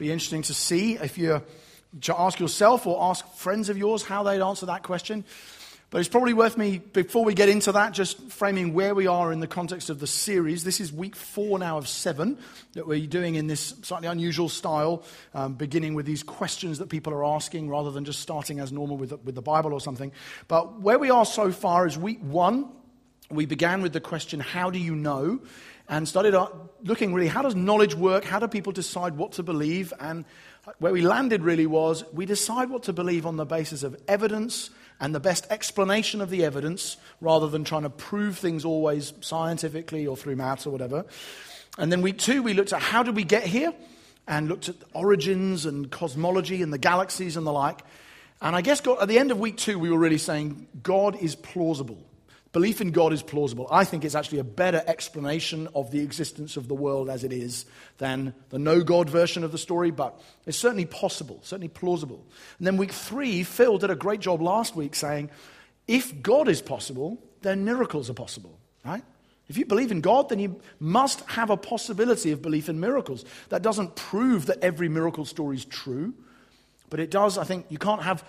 Be interesting to see if you to ask yourself or ask friends of yours how they'd answer that question. But it's probably worth me, before we get into that, just framing where we are in the context of the series. This is week four now of seven that we're doing in this slightly unusual style, um, beginning with these questions that people are asking rather than just starting as normal with the, with the Bible or something. But where we are so far is week one. We began with the question, How do you know? And started uh, looking really, how does knowledge work? How do people decide what to believe? And where we landed really was we decide what to believe on the basis of evidence and the best explanation of the evidence rather than trying to prove things always scientifically or through maths or whatever. And then week two, we looked at how did we get here and looked at origins and cosmology and the galaxies and the like. And I guess God, at the end of week two, we were really saying God is plausible. Belief in God is plausible. I think it's actually a better explanation of the existence of the world as it is than the no God version of the story, but it's certainly possible, certainly plausible. And then week three, Phil did a great job last week saying, if God is possible, then miracles are possible, right? If you believe in God, then you must have a possibility of belief in miracles. That doesn't prove that every miracle story is true, but it does, I think, you can't have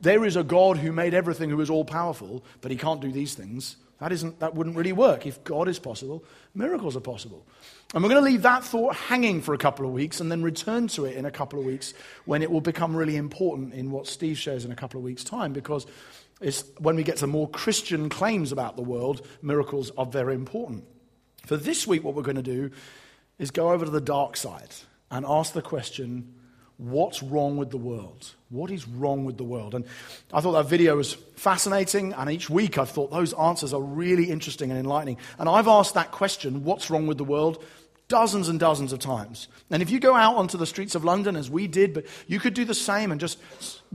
there is a God who made everything who is all powerful, but he can't do these things. That, isn't, that wouldn't really work. If God is possible, miracles are possible. And we're going to leave that thought hanging for a couple of weeks and then return to it in a couple of weeks when it will become really important in what Steve shares in a couple of weeks' time because it's, when we get to more Christian claims about the world, miracles are very important. For this week, what we're going to do is go over to the dark side and ask the question what's wrong with the world? What is wrong with the world? And I thought that video was fascinating, and each week I've thought those answers are really interesting and enlightening. And I've asked that question, what's wrong with the world? Dozens and dozens of times. And if you go out onto the streets of London, as we did, but you could do the same and just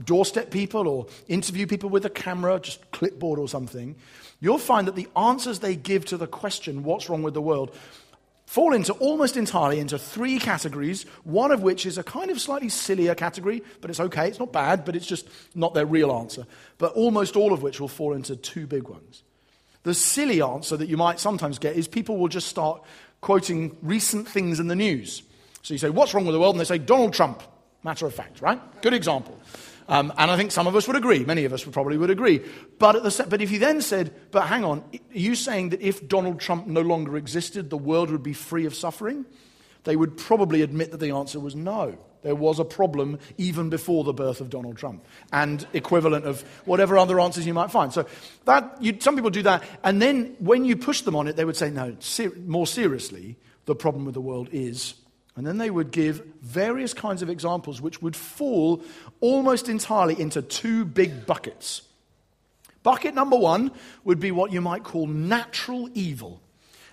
doorstep people or interview people with a camera, just clipboard or something, you'll find that the answers they give to the question, what's wrong with the world, fall into almost entirely into three categories, one of which is a kind of slightly sillier category, but it's okay, it's not bad, but it's just not their real answer. But almost all of which will fall into two big ones. The silly answer that you might sometimes get is people will just start quoting recent things in the news. So you say, What's wrong with the world? And they say, Donald Trump. Matter of fact, right? Good example. Um, and I think some of us would agree. Many of us would probably would agree. But, the, but if you then said, but hang on, are you saying that if Donald Trump no longer existed, the world would be free of suffering? They would probably admit that the answer was no. There was a problem even before the birth of Donald Trump, and equivalent of whatever other answers you might find. So that you, some people do that, and then when you push them on it, they would say, no. Ser- more seriously, the problem with the world is and then they would give various kinds of examples which would fall almost entirely into two big buckets. Bucket number one would be what you might call natural evil.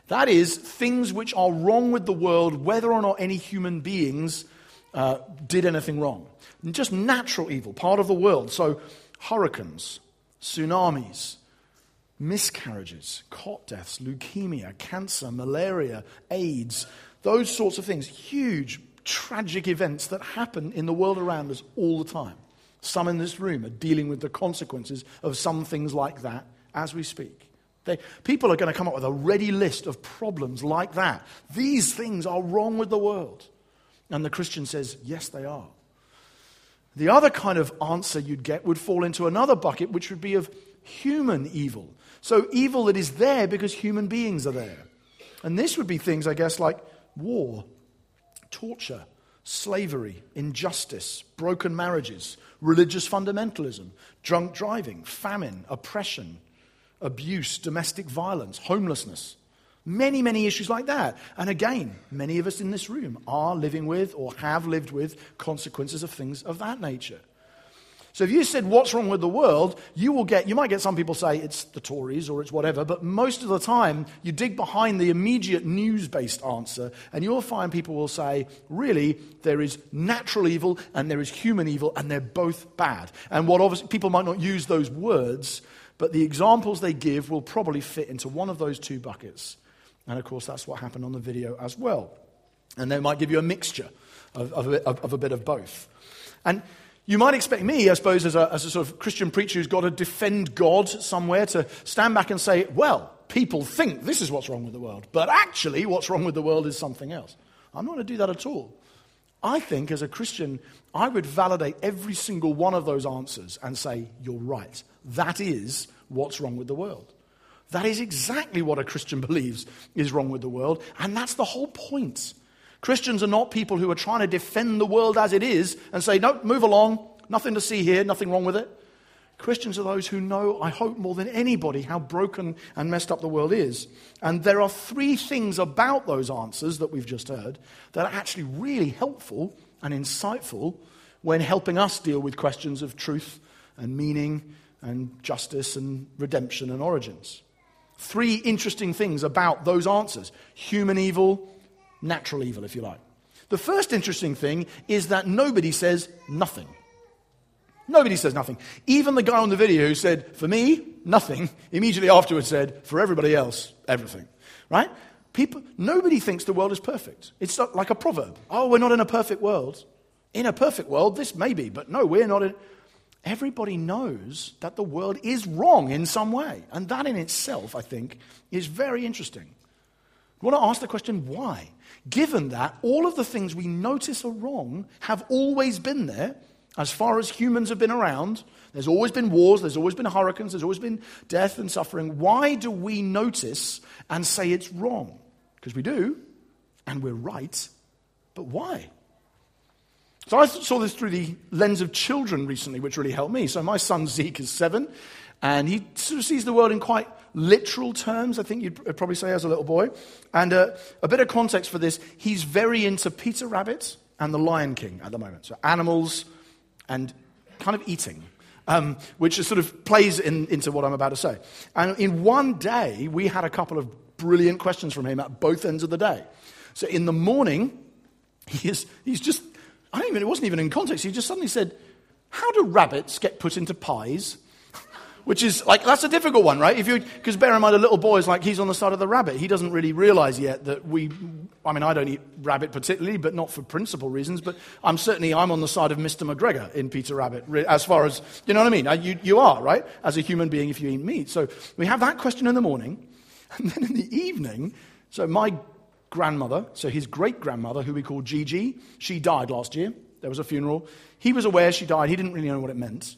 That is, things which are wrong with the world, whether or not any human beings uh, did anything wrong. Just natural evil, part of the world. So, hurricanes, tsunamis, miscarriages, cot deaths, leukemia, cancer, malaria, AIDS, those sorts of things, huge, tragic events that happen in the world around us all the time. Some in this room are dealing with the consequences of some things like that as we speak. They, people are going to come up with a ready list of problems like that. These things are wrong with the world. And the Christian says, yes, they are. The other kind of answer you'd get would fall into another bucket, which would be of human evil. So, evil that is there because human beings are there. And this would be things, I guess, like war, torture, slavery, injustice, broken marriages, religious fundamentalism, drunk driving, famine, oppression, abuse, domestic violence, homelessness. Many, many issues like that. And again, many of us in this room are living with or have lived with consequences of things of that nature. So if you said, What's wrong with the world? you will get, you might get some people say it's the Tories or it's whatever, but most of the time you dig behind the immediate news based answer and you'll find people will say, Really, there is natural evil and there is human evil and they're both bad. And what obviously, people might not use those words, but the examples they give will probably fit into one of those two buckets. And of course, that's what happened on the video as well. And they might give you a mixture of, of, of, of a bit of both. And you might expect me, I suppose, as a, as a sort of Christian preacher who's got to defend God somewhere, to stand back and say, well, people think this is what's wrong with the world, but actually, what's wrong with the world is something else. I'm not going to do that at all. I think as a Christian, I would validate every single one of those answers and say, You're right. That is what's wrong with the world. That is exactly what a Christian believes is wrong with the world, and that's the whole point. Christians are not people who are trying to defend the world as it is and say, No, move along, nothing to see here, nothing wrong with it. Christians are those who know, I hope more than anybody, how broken and messed up the world is. And there are three things about those answers that we've just heard that are actually really helpful and insightful when helping us deal with questions of truth and meaning and justice and redemption and origins. Three interesting things about those answers human evil, natural evil, if you like. The first interesting thing is that nobody says nothing. Nobody says nothing. Even the guy on the video who said, for me, nothing, immediately afterwards said, for everybody else, everything. Right? People, nobody thinks the world is perfect. It's like a proverb. Oh, we're not in a perfect world. In a perfect world, this may be, but no, we're not in. Everybody knows that the world is wrong in some way. And that in itself, I think, is very interesting. I want to ask the question why? Given that all of the things we notice are wrong have always been there, as far as humans have been around, there's always been wars, there's always been hurricanes, there's always been death and suffering. Why do we notice and say it's wrong? Because we do, and we're right, but why? So I saw this through the lens of children recently, which really helped me. So my son Zeke is seven, and he sort of sees the world in quite literal terms, I think you'd probably say as a little boy. And uh, a bit of context for this, he's very into Peter Rabbit and the Lion King at the moment. So animals, and kind of eating, um, which sort of plays in, into what I'm about to say. And in one day, we had a couple of brilliant questions from him at both ends of the day. So in the morning, he is, he's just, I don't even, it wasn't even in context, he just suddenly said, How do rabbits get put into pies? Which is like that's a difficult one, right? If you because bear in mind a little boy is like he's on the side of the rabbit. He doesn't really realize yet that we. I mean, I don't eat rabbit particularly, but not for principal reasons. But I'm certainly I'm on the side of Mr. McGregor in Peter Rabbit, as far as you know what I mean. You you are right as a human being if you eat meat. So we have that question in the morning, and then in the evening. So my grandmother, so his great grandmother, who we call Gigi, she died last year. There was a funeral. He was aware she died. He didn't really know what it meant.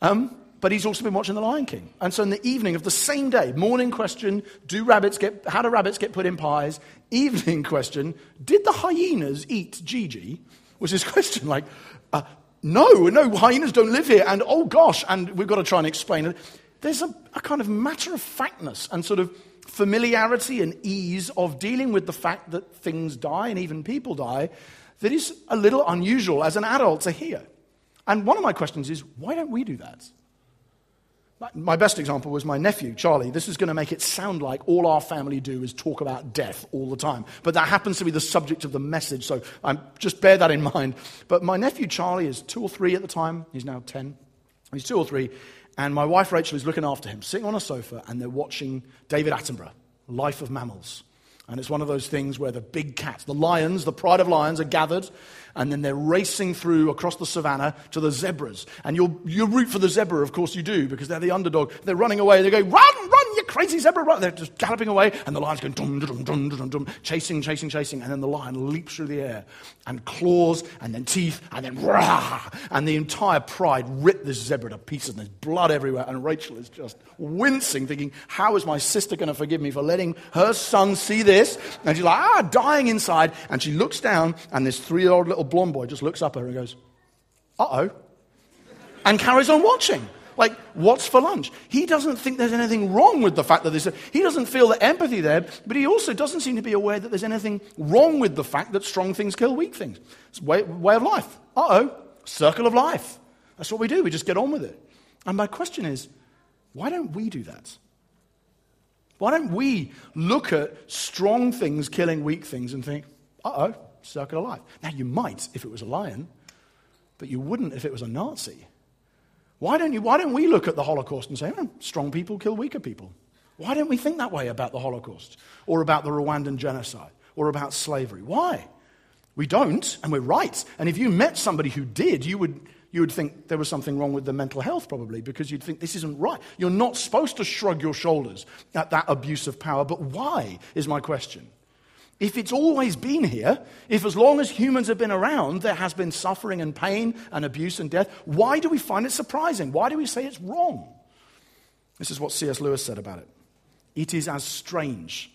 Um, but he's also been watching The Lion King. And so in the evening of the same day, morning question, do rabbits get, how do rabbits get put in pies? Evening question, did the hyenas eat Gigi? Was his question like, uh, no, no, hyenas don't live here. And oh gosh, and we've got to try and explain it. There's a, a kind of matter of factness and sort of familiarity and ease of dealing with the fact that things die and even people die that is a little unusual as an adult to hear. And one of my questions is, why don't we do that? My best example was my nephew, Charlie. This is going to make it sound like all our family do is talk about death all the time. But that happens to be the subject of the message, so um, just bear that in mind. But my nephew, Charlie, is two or three at the time. He's now 10. He's two or three. And my wife, Rachel, is looking after him, sitting on a sofa, and they're watching David Attenborough, Life of Mammals. And it's one of those things where the big cats, the lions, the pride of lions, are gathered, and then they're racing through across the savannah to the zebras. And you'll, you root for the zebra, of course you do, because they're the underdog. They're running away. They go, run, run, you crazy zebra, run. They're just galloping away, and the lion's going, dum, dum, dum, dum, dum, chasing, chasing, chasing. And then the lion leaps through the air, and claws, and then teeth, and then rah! And the entire pride rip this zebra to pieces, and there's blood everywhere. And Rachel is just wincing, thinking, how is my sister going to forgive me for letting her son see this? And she's like, ah, dying inside. And she looks down, and this three year old little blonde boy just looks up at her and goes, uh oh, and carries on watching. Like, what's for lunch? He doesn't think there's anything wrong with the fact that this. He doesn't feel the empathy there, but he also doesn't seem to be aware that there's anything wrong with the fact that strong things kill weak things. It's way, way of life. Uh oh, circle of life. That's what we do. We just get on with it. And my question is, why don't we do that? Why don't we look at strong things killing weak things and think, uh oh, circle of life? Now, you might if it was a lion, but you wouldn't if it was a Nazi. Why don't, you, why don't we look at the Holocaust and say, oh, strong people kill weaker people? Why don't we think that way about the Holocaust or about the Rwandan genocide or about slavery? Why? We don't, and we're right. And if you met somebody who did, you would you would think there was something wrong with their mental health, probably, because you'd think this isn't right. You're not supposed to shrug your shoulders at that abuse of power, but why is my question? If it's always been here, if as long as humans have been around, there has been suffering and pain and abuse and death, why do we find it surprising? Why do we say it's wrong? This is what C.S. Lewis said about it. It is as strange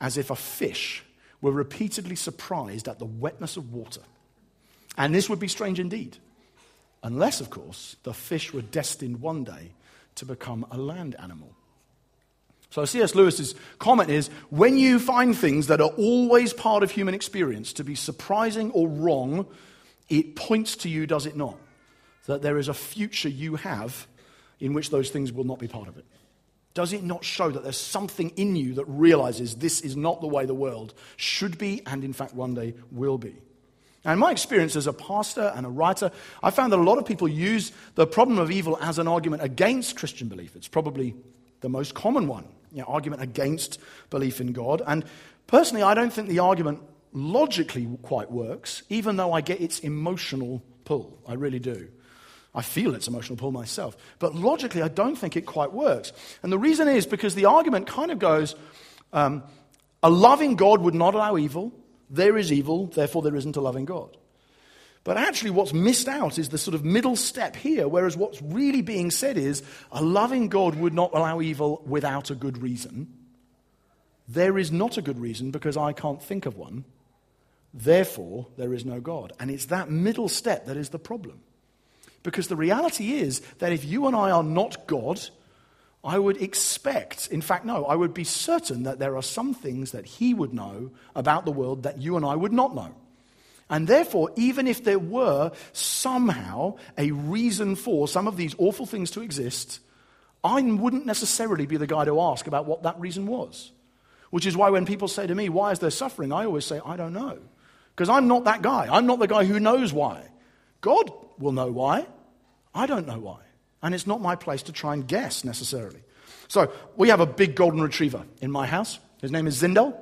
as if a fish were repeatedly surprised at the wetness of water. And this would be strange indeed, unless, of course, the fish were destined one day to become a land animal. So C.S. Lewis's comment is when you find things that are always part of human experience to be surprising or wrong, it points to you, does it not? That there is a future you have in which those things will not be part of it. Does it not show that there's something in you that realizes this is not the way the world should be and, in fact, one day will be? And in my experience as a pastor and a writer, I found that a lot of people use the problem of evil as an argument against Christian belief. It's probably the most common one, you know, argument against belief in God. And personally, I don't think the argument logically quite works, even though I get its emotional pull. I really do. I feel its emotional pull myself. But logically, I don't think it quite works. And the reason is because the argument kind of goes um, a loving God would not allow evil. There is evil, therefore, there isn't a loving God. But actually, what's missed out is the sort of middle step here, whereas what's really being said is a loving God would not allow evil without a good reason. There is not a good reason because I can't think of one. Therefore, there is no God. And it's that middle step that is the problem. Because the reality is that if you and I are not God, I would expect, in fact, no, I would be certain that there are some things that He would know about the world that you and I would not know. And therefore, even if there were somehow a reason for some of these awful things to exist, I wouldn't necessarily be the guy to ask about what that reason was. Which is why when people say to me, Why is there suffering? I always say, I don't know. Because I'm not that guy. I'm not the guy who knows why. God will know why. I don't know why. And it's not my place to try and guess necessarily. So we have a big golden retriever in my house. His name is Zindel.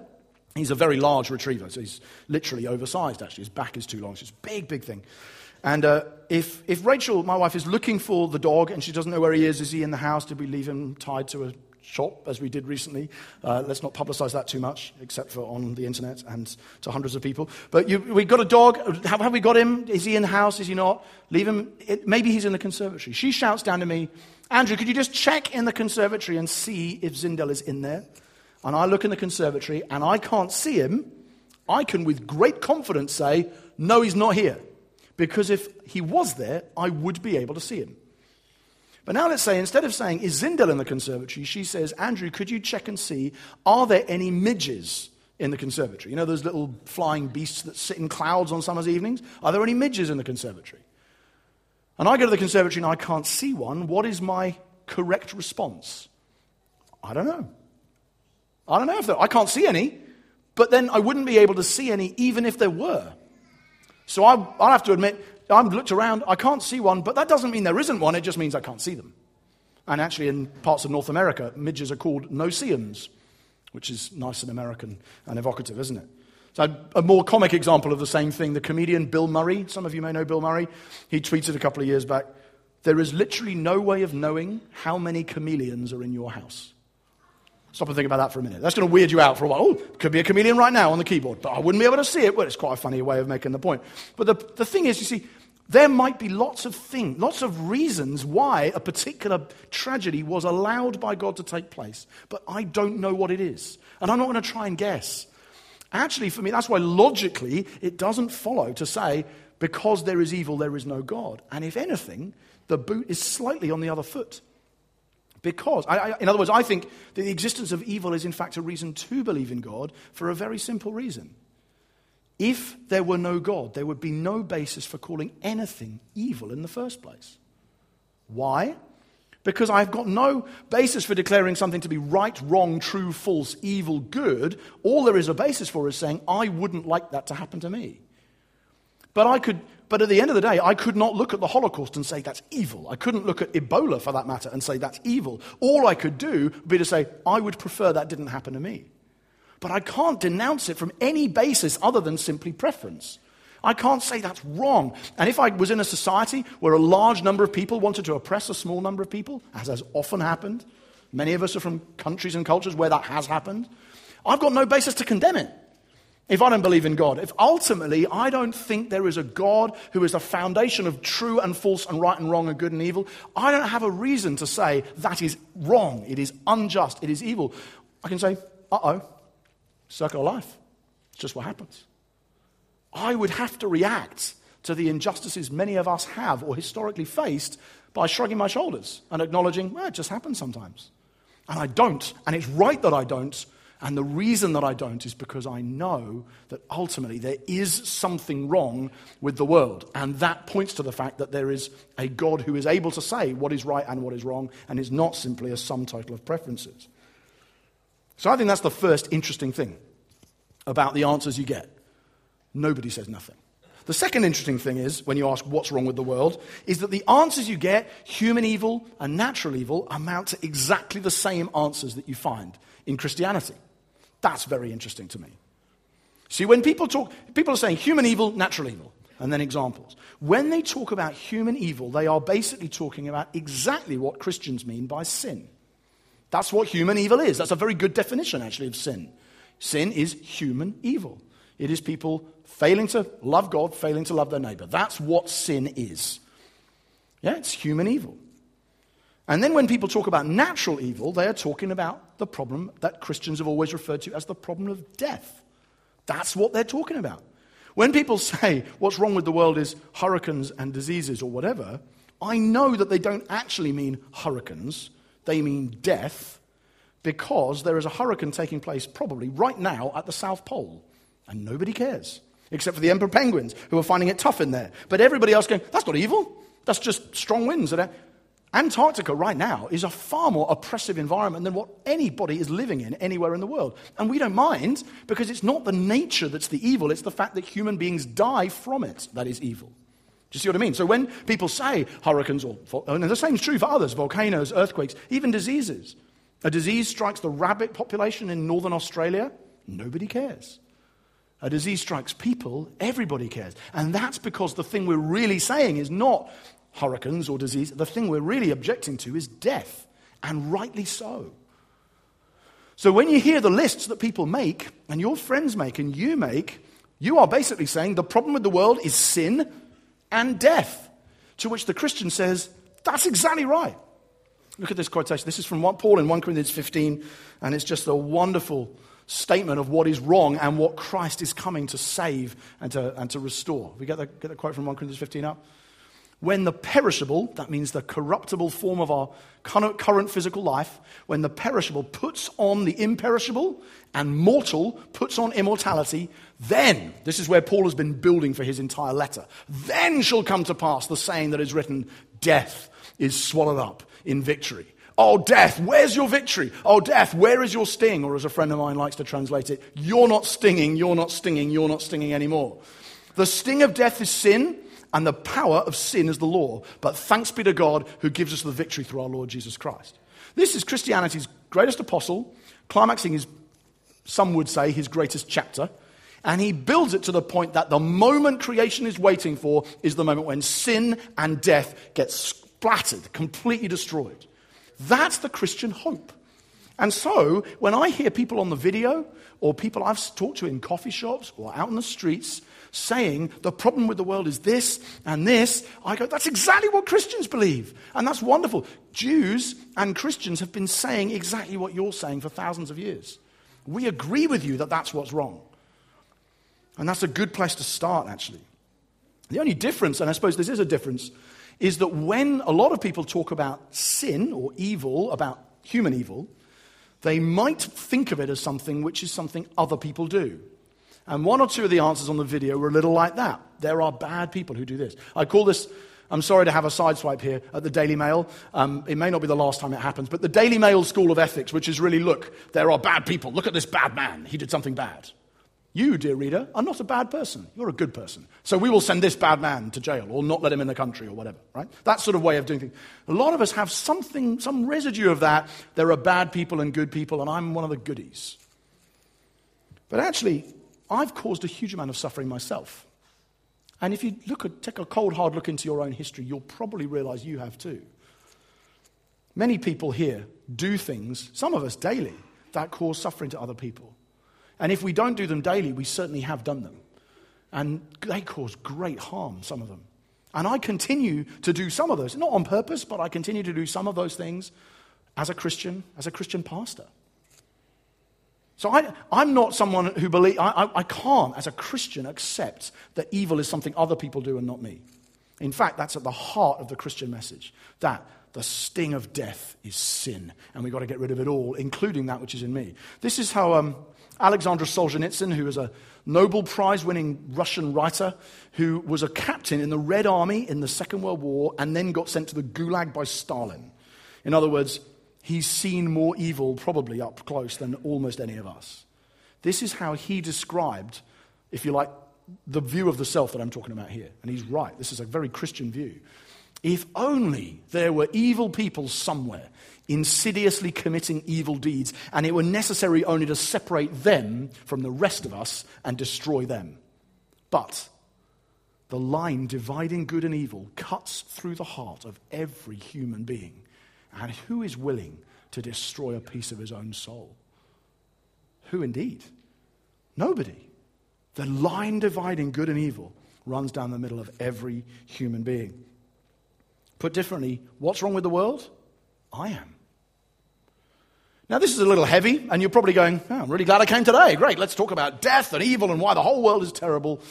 He's a very large retriever, so he's literally oversized, actually. His back is too long. It's a big, big thing. And uh, if, if Rachel, my wife, is looking for the dog and she doesn't know where he is, is he in the house? Did we leave him tied to a shop, as we did recently. Uh, let's not publicize that too much, except for on the internet and to hundreds of people. But you, we got a dog. Have, have, we got him? Is he in the house? Is he not? Leave him. It, maybe he's in the conservatory. She shouts down to me, Andrew, could you just check in the conservatory and see if Zindel is in there? And I look in the conservatory and I can't see him. I can, with great confidence, say, no, he's not here. Because if he was there, I would be able to see him. But now let's say, instead of saying, is Zindel in the conservatory, she says, Andrew, could you check and see, are there any midges in the conservatory? You know those little flying beasts that sit in clouds on summer's evenings? Are there any midges in the conservatory? And I go to the conservatory and I can't see one. What is my correct response? I don't know. I don't know if there, I can't see any, but then I wouldn't be able to see any even if there were. So I, I have to admit, I've looked around, I can't see one, but that doesn't mean there isn't one, it just means I can't see them. And actually, in parts of North America, midges are called no-see-ums, which is nice and American and evocative, isn't it? So, a more comic example of the same thing the comedian Bill Murray, some of you may know Bill Murray, he tweeted a couple of years back there is literally no way of knowing how many chameleons are in your house. Stop and think about that for a minute. That's going to weird you out for a while. Oh, could be a chameleon right now on the keyboard, but I wouldn't be able to see it. Well, it's quite a funny way of making the point. But the, the thing is, you see, there might be lots of things, lots of reasons why a particular tragedy was allowed by God to take place, but I don't know what it is. And I'm not going to try and guess. Actually, for me, that's why logically it doesn't follow to say, because there is evil, there is no God. And if anything, the boot is slightly on the other foot. Because, I, I, in other words, I think that the existence of evil is in fact a reason to believe in God for a very simple reason. If there were no God, there would be no basis for calling anything evil in the first place. Why? Because I've got no basis for declaring something to be right, wrong, true, false, evil, good. All there is a basis for is saying, I wouldn't like that to happen to me. But I could but at the end of the day, I could not look at the Holocaust and say that's evil. I couldn't look at Ebola, for that matter, and say that's evil. All I could do would be to say, I would prefer that didn't happen to me. But I can't denounce it from any basis other than simply preference. I can't say that's wrong. And if I was in a society where a large number of people wanted to oppress a small number of people, as has often happened, many of us are from countries and cultures where that has happened, I've got no basis to condemn it. If I don't believe in God, if ultimately I don't think there is a God who is the foundation of true and false and right and wrong and good and evil, I don't have a reason to say that is wrong, it is unjust, it is evil. I can say, uh oh, circle of life. It's just what happens. I would have to react to the injustices many of us have or historically faced by shrugging my shoulders and acknowledging, well, it just happens sometimes. And I don't, and it's right that I don't, and the reason that I don't is because I know that ultimately there is something wrong with the world. And that points to the fact that there is a God who is able to say what is right and what is wrong and is not simply a sum total of preferences. So I think that's the first interesting thing about the answers you get. Nobody says nothing. The second interesting thing is, when you ask what's wrong with the world, is that the answers you get, human evil and natural evil, amount to exactly the same answers that you find in Christianity. That's very interesting to me. See, when people talk, people are saying human evil, natural evil, and then examples. When they talk about human evil, they are basically talking about exactly what Christians mean by sin. That's what human evil is. That's a very good definition, actually, of sin. Sin is human evil. It is people failing to love God, failing to love their neighbor. That's what sin is. Yeah, it's human evil. And then when people talk about natural evil, they are talking about the problem that Christians have always referred to as the problem of death. That's what they're talking about. When people say what's wrong with the world is hurricanes and diseases or whatever, I know that they don't actually mean hurricanes, they mean death, because there is a hurricane taking place probably right now at the South Pole, and nobody cares, except for the emperor penguins who are finding it tough in there. But everybody else going, that's not evil, that's just strong winds. Antarctica right now is a far more oppressive environment than what anybody is living in anywhere in the world. And we don't mind because it's not the nature that's the evil, it's the fact that human beings die from it that is evil. Do you see what I mean? So when people say hurricanes, or, and the same is true for others volcanoes, earthquakes, even diseases. A disease strikes the rabbit population in northern Australia, nobody cares. A disease strikes people, everybody cares. And that's because the thing we're really saying is not hurricanes or disease. The thing we're really objecting to is death, and rightly so. So when you hear the lists that people make, and your friends make, and you make, you are basically saying the problem with the world is sin and death. To which the Christian says, that's exactly right. Look at this quotation. This is from Paul in 1 Corinthians 15, and it's just a wonderful statement of what is wrong and what Christ is coming to save and to, and to restore. We get the, get the quote from 1 Corinthians 15 up? When the perishable, that means the corruptible form of our current physical life, when the perishable puts on the imperishable and mortal puts on immortality, then, this is where Paul has been building for his entire letter, then shall come to pass the saying that is written, death is swallowed up in victory. Oh, death, where's your victory? Oh, death, where is your sting? Or as a friend of mine likes to translate it, you're not stinging, you're not stinging, you're not stinging anymore. The sting of death is sin and the power of sin is the law. But thanks be to God who gives us the victory through our Lord Jesus Christ. This is Christianity's greatest apostle, climaxing his, some would say, his greatest chapter. And he builds it to the point that the moment creation is waiting for is the moment when sin and death get splattered, completely destroyed. That's the Christian hope. And so, when I hear people on the video or people I've talked to in coffee shops or out in the streets saying the problem with the world is this and this, I go, that's exactly what Christians believe. And that's wonderful. Jews and Christians have been saying exactly what you're saying for thousands of years. We agree with you that that's what's wrong. And that's a good place to start, actually. The only difference, and I suppose this is a difference, is that when a lot of people talk about sin or evil, about human evil, they might think of it as something which is something other people do. And one or two of the answers on the video were a little like that. There are bad people who do this. I call this, I'm sorry to have a sideswipe here at the Daily Mail. Um, it may not be the last time it happens, but the Daily Mail School of Ethics, which is really look, there are bad people. Look at this bad man. He did something bad. You, dear reader, are not a bad person. You're a good person. So we will send this bad man to jail or not let him in the country or whatever, right? That sort of way of doing things. A lot of us have something, some residue of that. There are bad people and good people, and I'm one of the goodies. But actually, I've caused a huge amount of suffering myself. And if you look at, take a cold, hard look into your own history, you'll probably realize you have too. Many people here do things, some of us daily, that cause suffering to other people. And if we don't do them daily, we certainly have done them. And they cause great harm, some of them. And I continue to do some of those, not on purpose, but I continue to do some of those things as a Christian, as a Christian pastor. So I, am not someone who believes, I, I can't, as a Christian, accept that evil is something other people do and not me. In fact, that's at the heart of the Christian message that the sting of death is sin, and we've got to get rid of it all, including that which is in me. This is how um, Alexander Solzhenitsyn, who is a Nobel Prize winning Russian writer who was a captain in the Red Army in the Second World War and then got sent to the Gulag by Stalin. In other words, he's seen more evil probably up close than almost any of us. This is how he described, if you like, the view of the self that I'm talking about here. And he's right. This is a very Christian view. If only there were evil people somewhere insidiously committing evil deeds, and it were necessary only to separate them from the rest of us and destroy them. But the line dividing good and evil cuts through the heart of every human being. And who is willing to destroy a piece of his own soul? Who indeed? Nobody. The line dividing good and evil runs down the middle of every human being. Put differently, what's wrong with the world? I am. Now, this is a little heavy, and you're probably going, oh, I'm really glad I came today. Great, let's talk about death and evil and why the whole world is terrible.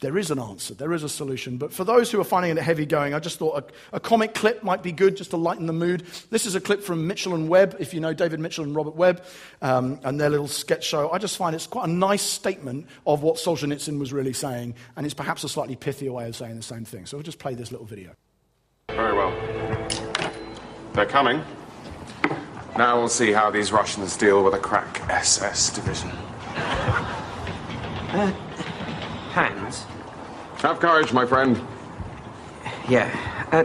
There is an answer, there is a solution. But for those who are finding it heavy going, I just thought a, a, comic clip might be good just to lighten the mood. This is a clip from Mitchell and Webb, if you know David Mitchell and Robert Webb, um, and their little sketch show. I just find it's quite a nice statement of what Solzhenitsyn was really saying, and it's perhaps a slightly pithier way of saying the same thing. So we'll just play this little video. Very well. They're coming. Now we'll see how these Russians deal with a crack SS division. Uh, Hans? Have courage, my friend. Yeah. Uh,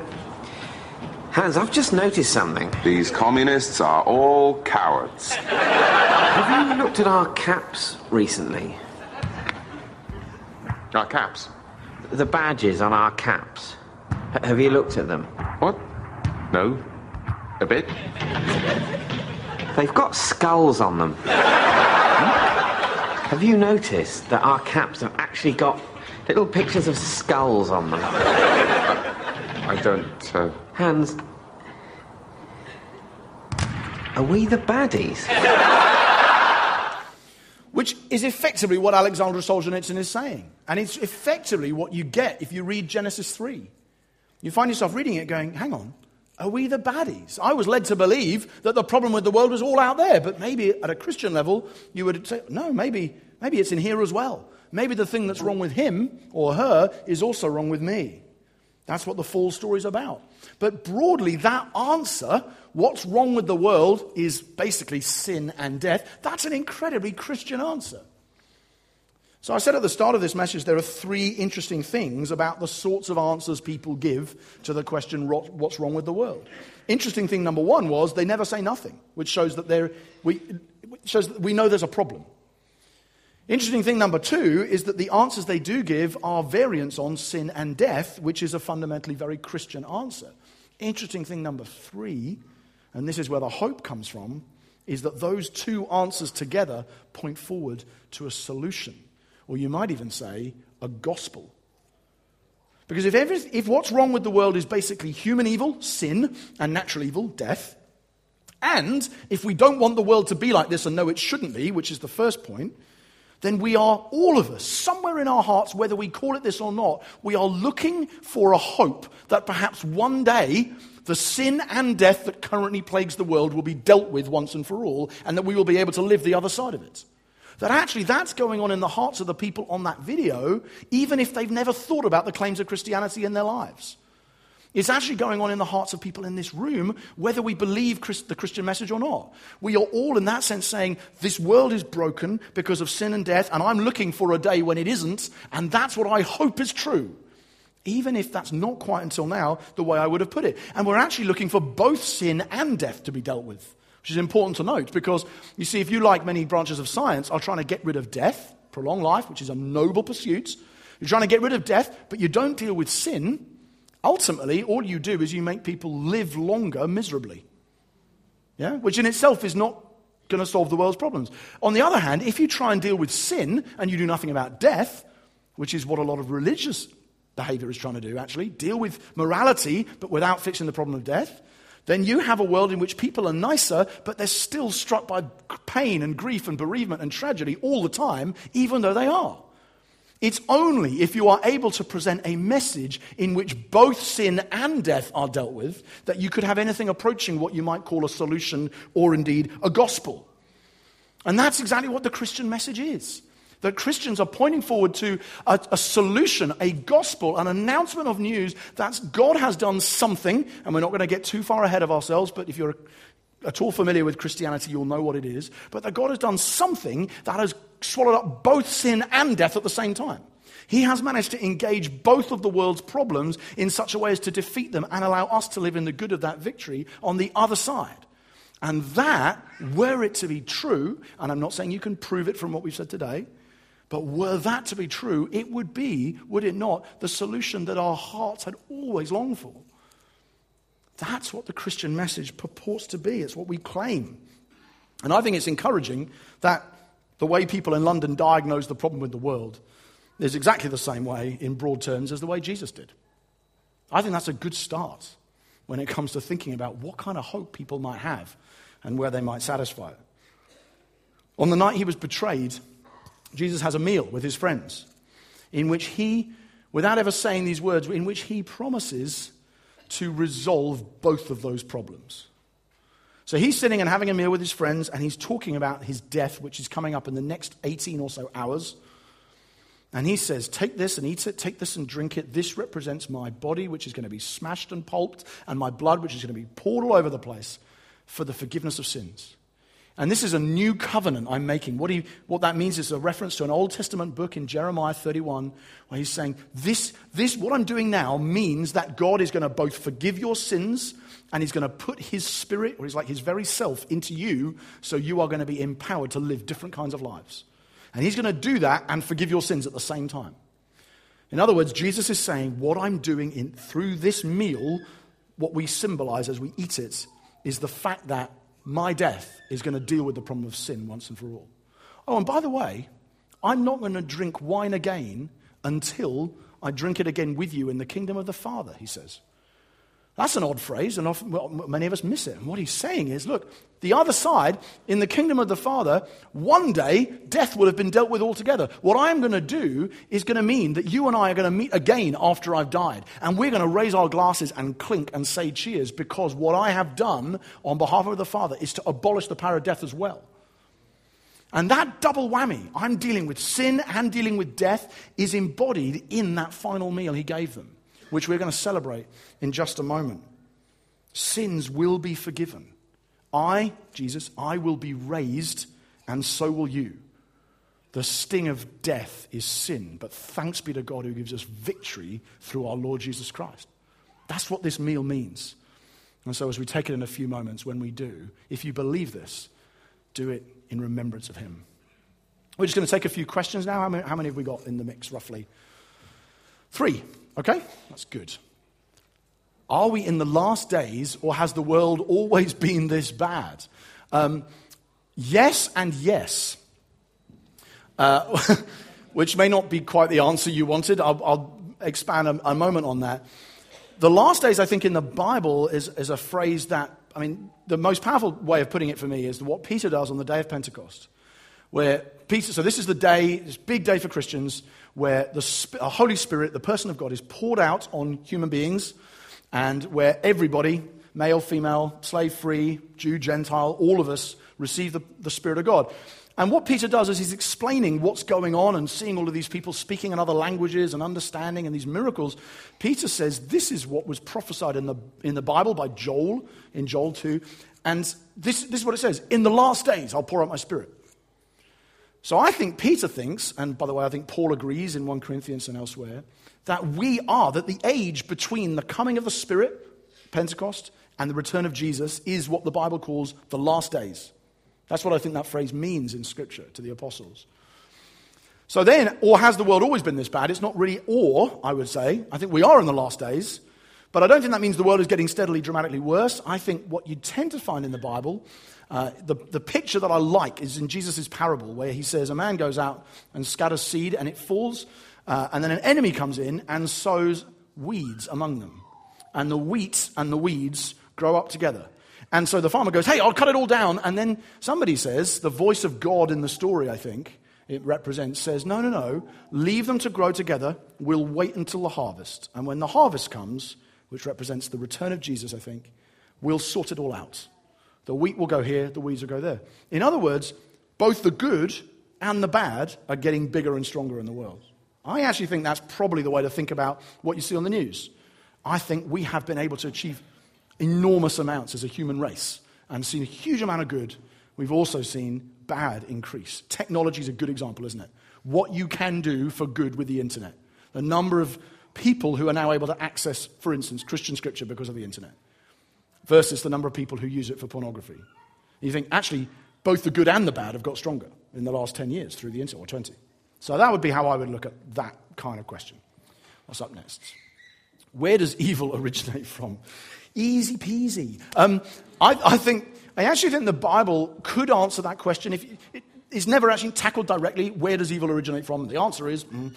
Hans, I've just noticed something. These communists are all cowards. Have you looked at our caps recently? Our caps? The badges on our caps. H- have you looked at them? What? No. A bit? They've got skulls on them. Have you noticed that our caps have actually got little pictures of skulls on them? I don't. Uh... Hans, are we the baddies? Which is effectively what Alexander Solzhenitsyn is saying. And it's effectively what you get if you read Genesis 3. You find yourself reading it going, hang on, are we the baddies? I was led to believe that the problem with the world was all out there, but maybe at a Christian level, you would say, no, maybe, maybe it's in here as well. Maybe the thing that's wrong with him or her is also wrong with me. That's what the fall story is about. But broadly, that answer, what's wrong with the world, is basically sin and death. That's an incredibly Christian answer. So I said at the start of this message there are three interesting things about the sorts of answers people give to the question, what's wrong with the world? Interesting thing number one was they never say nothing, which shows that, we, shows that we know there's a problem. Interesting thing number two is that the answers they do give are variants on sin and death, which is a fundamentally very Christian answer. Interesting thing number three, and this is where the hope comes from, is that those two answers together point forward to a solution or you might even say a gospel. Because if, every, if what's wrong with the world is basically human evil, sin, and natural evil, death, and if we don't want the world to be like this and know it shouldn't be, which is the first point, then we are, all of us, somewhere in our hearts, whether we call it this or not, we are looking for a hope that perhaps one day the sin and death that currently plagues the world will be dealt with once and for all, and that we will be able to live the other side of it. That actually that's going on in the hearts of the people on that video, even if they've never thought about the claims of Christianity in their lives. It's actually going on in the hearts of people in this room, whether we believe Christ, the Christian message or not. We are all, in that sense, saying, This world is broken because of sin and death, and I'm looking for a day when it isn't, and that's what I hope is true. Even if that's not quite until now the way I would have put it. And we're actually looking for both sin and death to be dealt with which is important to note because you see, if you like many branches of science, are trying to get rid of death, prolong life, which is a noble pursuit. You're trying to get rid of death, but you don't deal with sin. Ultimately, all you do is you make people live longer miserably. Yeah? Which in itself is not going to solve the world's problems. On the other hand, if you try and deal with sin and you do nothing about death, which is what a lot of religious behavior is trying to do, actually, deal with morality but without fixing the problem of death, then you have a world in which people are nicer, but they're still struck by pain and grief and bereavement and tragedy all the time, even though they are. It's only if you are able to present a message in which both sin and death are dealt with that you could have anything approaching what you might call a solution or indeed a gospel. And that's exactly what the Christian message is. That Christians are pointing forward to a, a, solution, a gospel, an announcement of news that God has done something, and we're not going to get too far ahead of ourselves, but if you're at all familiar with Christianity, you'll know what it is. But that God has done something that has swallowed up both sin and death at the same time. He has managed to engage both of the world's problems in such a way as to defeat them and allow us to live in the good of that victory on the other side. And that, were it to be true, and I'm not saying you can prove it from what we've said today, but were that to be true, it would be, would it not, the solution that our hearts had always longed for. That's what the Christian message purports to be. It's what we claim. And I think it's encouraging that the way people in London diagnose the problem with the world is exactly the same way, in broad terms, as the way Jesus did. I think that's a good start when it comes to thinking about what kind of hope people might have and where they might satisfy it. On the night he was betrayed, Jesus has a meal with his friends in which he, without ever saying these words, in which he promises to resolve both of those problems. So he's sitting and having a meal with his friends, and he's talking about his death, which is coming up in the next 18 or so hours. And he says, Take this and eat it, take this and drink it. This represents my body, which is going to be smashed and pulped, and my blood, which is going to be poured all over the place for the forgiveness of sins. And this is a new covenant I'm making. What, he, what, that means is a reference to an Old Testament book in Jeremiah 31, where he's saying, this, this, what I'm doing now means that God is going to both forgive your sins and he's going to put his spirit, or he's like his very self, into you, so you are going to be empowered to live different kinds of lives. And he's going to do that and forgive your sins at the same time. In other words, Jesus is saying, What I'm doing in, through this meal, what we symbolize as we eat it, is the fact that my death is going to deal with the problem of sin once and for all. Oh, and by the way, I'm not going to drink wine again until I drink it again with you in the kingdom of the Father, he says. That's an odd phrase, and often, many of us miss it. And what he's saying is look, the other side, in the kingdom of the Father, one day death will have been dealt with altogether. What I'm going to do is going to mean that you and I are going to meet again after I've died. And we're going to raise our glasses and clink and say cheers because what I have done on behalf of the Father is to abolish the power of death as well. And that double whammy, I'm dealing with sin and dealing with death, is embodied in that final meal he gave them which we're going to celebrate in just a moment. Sins will be forgiven. I, Jesus, I will be raised, and so will you. The sting of death is sin, but thanks be to God who gives us victory through our Lord Jesus Christ. That's what this meal means. And so, as we take it in a few moments, when we do, if you believe this, do it in remembrance of Him. We're just going to take a few questions now. How many, how many have we got in the mix, roughly? Three. Okay? That's good. Are we in the last days, or has the world always been this bad? Um, yes, and yes. Uh, which may not be quite the answer you wanted. I'll, I'll expand a, a, moment on that. The last days, I think, in the Bible is, is a phrase that, I mean, the most powerful way of putting it for me is what Peter does on the day of Pentecost. Where Peter, so this is the day, this big day for Christians where the uh, Holy Spirit, the person of God, is poured out on human beings, and where everybody, male, female, slave free, Jew, Gentile, all of us receive the, the Spirit of God. And what Peter does is he's explaining what's going on and seeing all of these people speaking in other languages and understanding and these miracles. Peter says this is what was prophesied in the, in the Bible by Joel, in Joel 2. And this, this is what it says In the last days, I'll pour out my spirit. So I think Peter thinks, and by the way, I think Paul agrees in 1 Corinthians and elsewhere, that we are, that the age between the coming of the Spirit, Pentecost, and the return of Jesus is what the Bible calls the last days. That's what I think that phrase means in Scripture to the apostles. So then, or has the world always been this bad? It's not really or, I would say. I think we are in the last days. But I don't think that means the world is getting steadily, dramatically worse. I think what you tend to find in the Bible, uh, the, the picture that I like is in Jesus' parable, where he says a man goes out and scatters seed and it falls, uh, and then an enemy comes in and sows weeds among them. And the wheat and the weeds grow up together. And so the farmer goes, Hey, I'll cut it all down. And then somebody says, the voice of God in the story, I think, it represents, says, No, no, no, leave them to grow together. We'll wait until the harvest. And when the harvest comes, which represents the return of Jesus, I think, we'll sort it all out. The wheat will go here, the weeds will go there. In other words, both the good and the bad are getting bigger and stronger in the world. I actually think that's probably the way to think about what you see on the news. I think we have been able to achieve enormous amounts as a human race and seen a huge amount of good. We've also seen bad increase. Technology is a good example, isn't it? What you can do for good with the internet. The number of people who are now able to access, for instance, Christian scripture because of the internet, versus the number of people who use it for pornography. you think, actually, both the good and the bad have got stronger in the last 10 years through the internet, or 20. So that would be how I would look at that kind of question. What's up next? Where does evil originate from? Easy peasy. Um, I, I, think, I actually think the Bible could answer that question. If it, it's never actually tackled directly, where does evil originate from? The answer is mm,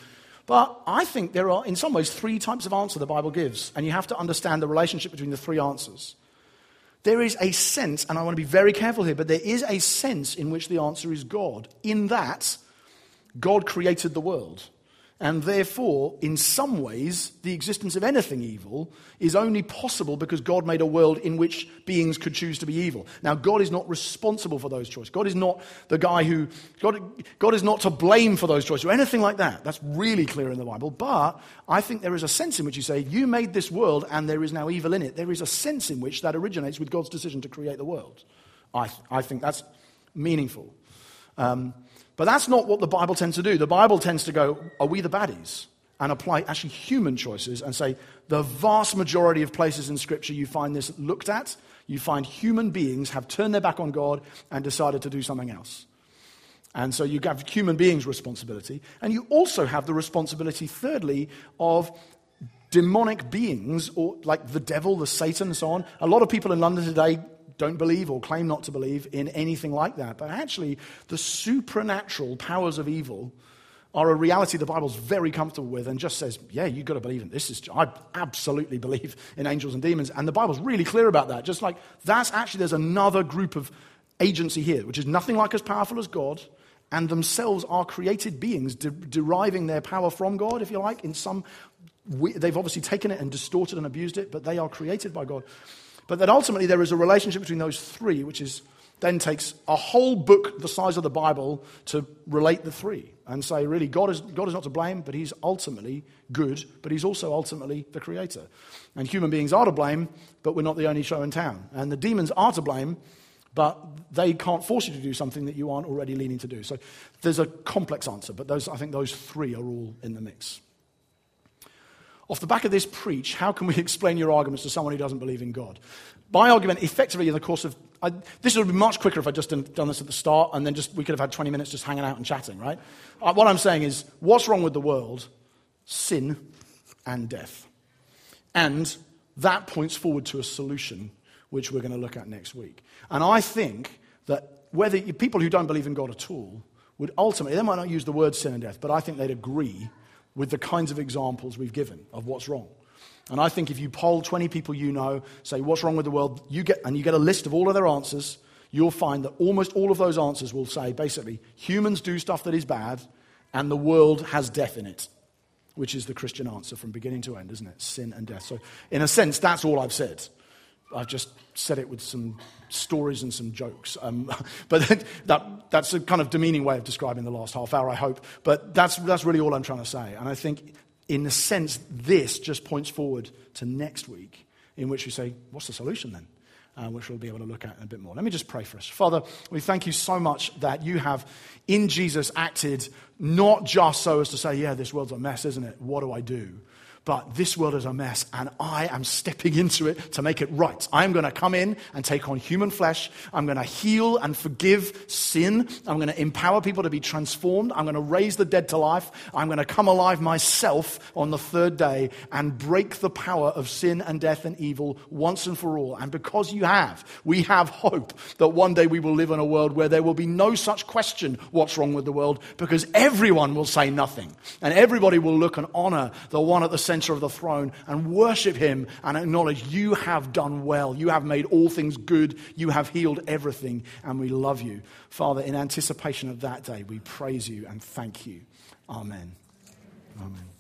but I think there are, in some ways, three types of answer the Bible gives, and you have to understand the relationship between the three answers. There is a sense, and I want to be very careful here, but there is a sense in which the answer is God, in that God created the world. And therefore, in some ways, the existence of anything evil is only possible because God made a world in which beings could choose to be evil. Now, God is not responsible for those choices. God is not the guy who, God, God is not to blame for those choices or anything like that. That's really clear in the Bible. But I think there is a sense in which you say, You made this world and there is now evil in it. There is a sense in which that originates with God's decision to create the world. I, I think that's meaningful. Um, but that's not what the Bible tends to do. The Bible tends to go, are we the baddies? And apply actually human choices and say, the vast majority of places in Scripture you find this looked at, you find human beings have turned their back on God and decided to do something else. And so you have human beings' responsibility. And you also have the responsibility, thirdly, of demonic beings, or like the devil, the Satan, and so on. A lot of people in London today don't believe or claim not to believe in anything like that. But actually, the supernatural powers of evil are a reality the Bible's very comfortable with and just says, yeah, you've got to believe in this. Is, I absolutely believe in angels and demons. And the Bible's really clear about that. Just like that's actually, there's another group of agency here, which is nothing like as powerful as God, and themselves are created beings de- deriving their power from God, if you like, in some they've obviously taken it and distorted and abused it, but they are created by God. But then ultimately there is a relationship between those three, which is then takes a whole book the size of the Bible to relate the three and say, really, God is, God is not to blame, but He's ultimately good, but He's also ultimately the Creator. And human beings are to blame, but we're not the only show in town. And the demons are to blame, but they can't force you to do something that you aren't already leaning to do. So there's a complex answer, but those, I think those three are all in the mix. Off the back of this preach, how can we explain your arguments to someone who doesn't believe in God? My argument, effectively, in the course of I, this would be much quicker if I'd just done, done, this at the start, and then just we could have had 20 minutes just hanging out and chatting, right? Uh, what I'm saying is, what's wrong with the world? Sin and death, and that points forward to a solution, which we're going to look at next week. And I think that whether people who don't believe in God at all would ultimately, they might not use the word sin and death, but I think they'd agree with the kinds of examples we've given of what's wrong. And I think if you poll 20 people you know, say, what's wrong with the world, you get, and you get a list of all of their answers, you'll find that almost all of those answers will say, basically, humans do stuff that is bad, and the world has death in it, which is the Christian answer from beginning to end, isn't it? Sin and death. So, in a sense, that's all I've said. I've just said it with some stories and some jokes. Um, but that, that's a kind of demeaning way of describing the last half hour, I hope. But that's, that's really all I'm trying to say. And I think, in a sense, this just points forward to next week, in which we say, what's the solution then? Uh, which we'll be able to look at in a bit more. Let me just pray for us. Father, we thank you so much that you have, in Jesus, acted not just so as to say, yeah, this world's a mess, isn't it? What do I do? But this world is a mess, and I am stepping into it to make it right. I'm going to come in and take on human flesh. I'm going to heal and forgive sin. I'm going to empower people to be transformed. I'm going to raise the dead to life. I'm going to come alive myself on the third day and break the power of sin and death and evil once and for all. And because you have, we have hope that one day we will live in a world where there will be no such question what's wrong with the world because everyone will say nothing and everybody will look and honor the one at the center center of the throne and worship him and acknowledge you have done well. You have made all things good. You have healed everything, and we love you. Father, in anticipation of that day, we praise you and thank you. Amen. Amen.